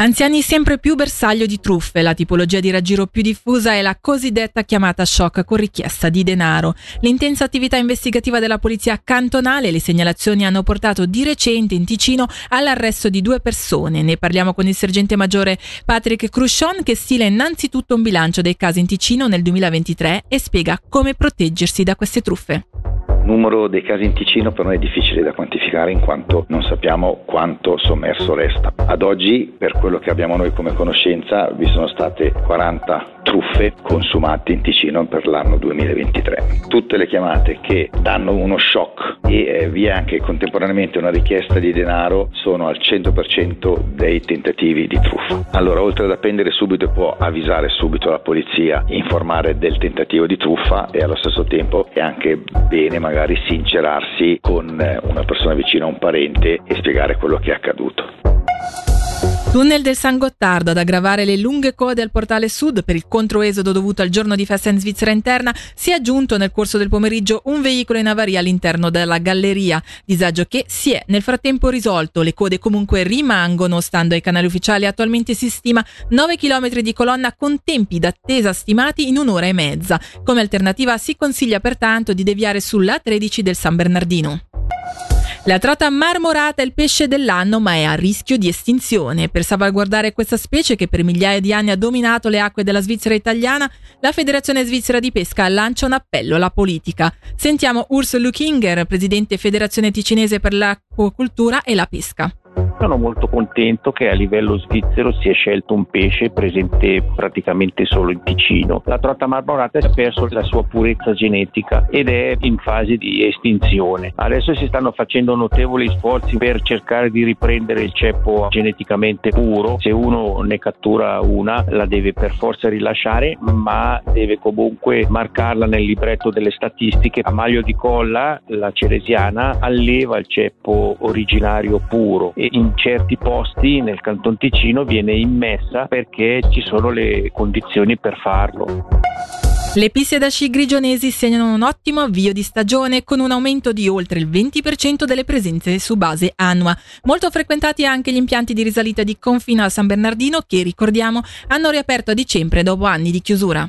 Anziani sempre più bersaglio di truffe, la tipologia di raggiro più diffusa è la cosiddetta chiamata shock con richiesta di denaro. L'intensa attività investigativa della polizia cantonale e le segnalazioni hanno portato di recente in Ticino all'arresto di due persone. Ne parliamo con il sergente maggiore Patrick Cruchon che stila innanzitutto un bilancio dei casi in Ticino nel 2023 e spiega come proteggersi da queste truffe numero dei casi in Ticino per noi è difficile da quantificare in quanto non sappiamo quanto sommerso resta. Ad oggi, per quello che abbiamo noi come conoscenza, vi sono state 40 truffe consumate in Ticino per l'anno 2023. Tutte le chiamate che danno uno shock e eh, vi è anche contemporaneamente una richiesta di denaro sono al 100% dei tentativi di truffa. Allora, oltre ad appendere subito può avvisare subito la polizia, informare del tentativo di truffa e allo stesso tempo è anche bene magari sincerarsi con eh, una persona vicina un parente e spiegare quello che è accaduto. Tunnel del San Gottardo ad aggravare le lunghe code al portale sud per il controesodo dovuto al giorno di festa in Svizzera interna si è aggiunto nel corso del pomeriggio un veicolo in avaria all'interno della galleria, disagio che si è nel frattempo risolto, le code comunque rimangono, stando ai canali ufficiali attualmente si stima 9 km di colonna con tempi d'attesa stimati in un'ora e mezza. Come alternativa si consiglia pertanto di deviare sulla 13 del San Bernardino. La trota marmorata è il pesce dell'anno, ma è a rischio di estinzione. Per salvaguardare questa specie che per migliaia di anni ha dominato le acque della Svizzera italiana, la Federazione Svizzera di Pesca lancia un appello alla politica. Sentiamo Urs Lukinger, presidente Federazione Ticinese per l'Acquacultura e la Pesca. Sono molto contento che a livello svizzero si è scelto un pesce presente praticamente solo in Ticino. La trotta marmorata ha perso la sua purezza genetica ed è in fase di estinzione. Adesso si stanno facendo notevoli sforzi per cercare di riprendere il ceppo geneticamente puro. Se uno ne cattura una la deve per forza rilasciare, ma deve comunque marcarla nel libretto delle statistiche. A maglio di colla la ceresiana alleva il ceppo originario puro e in certi posti nel Canton Ticino viene immessa perché ci sono le condizioni per farlo. Le piste da sci grigionesi segnano un ottimo avvio di stagione con un aumento di oltre il 20% delle presenze su base annua. Molto frequentati anche gli impianti di risalita di Confino a San Bernardino che, ricordiamo, hanno riaperto a dicembre dopo anni di chiusura.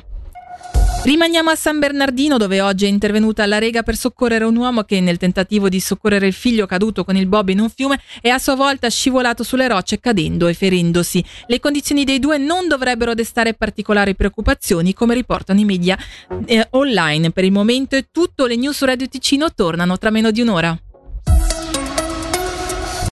Rimaniamo a San Bernardino dove oggi è intervenuta la Rega per soccorrere un uomo che nel tentativo di soccorrere il figlio caduto con il bob in un fiume è a sua volta scivolato sulle rocce cadendo e ferendosi. Le condizioni dei due non dovrebbero destare particolari preoccupazioni come riportano i media eh, online. Per il momento è tutto, le news su Radio Ticino tornano tra meno di un'ora.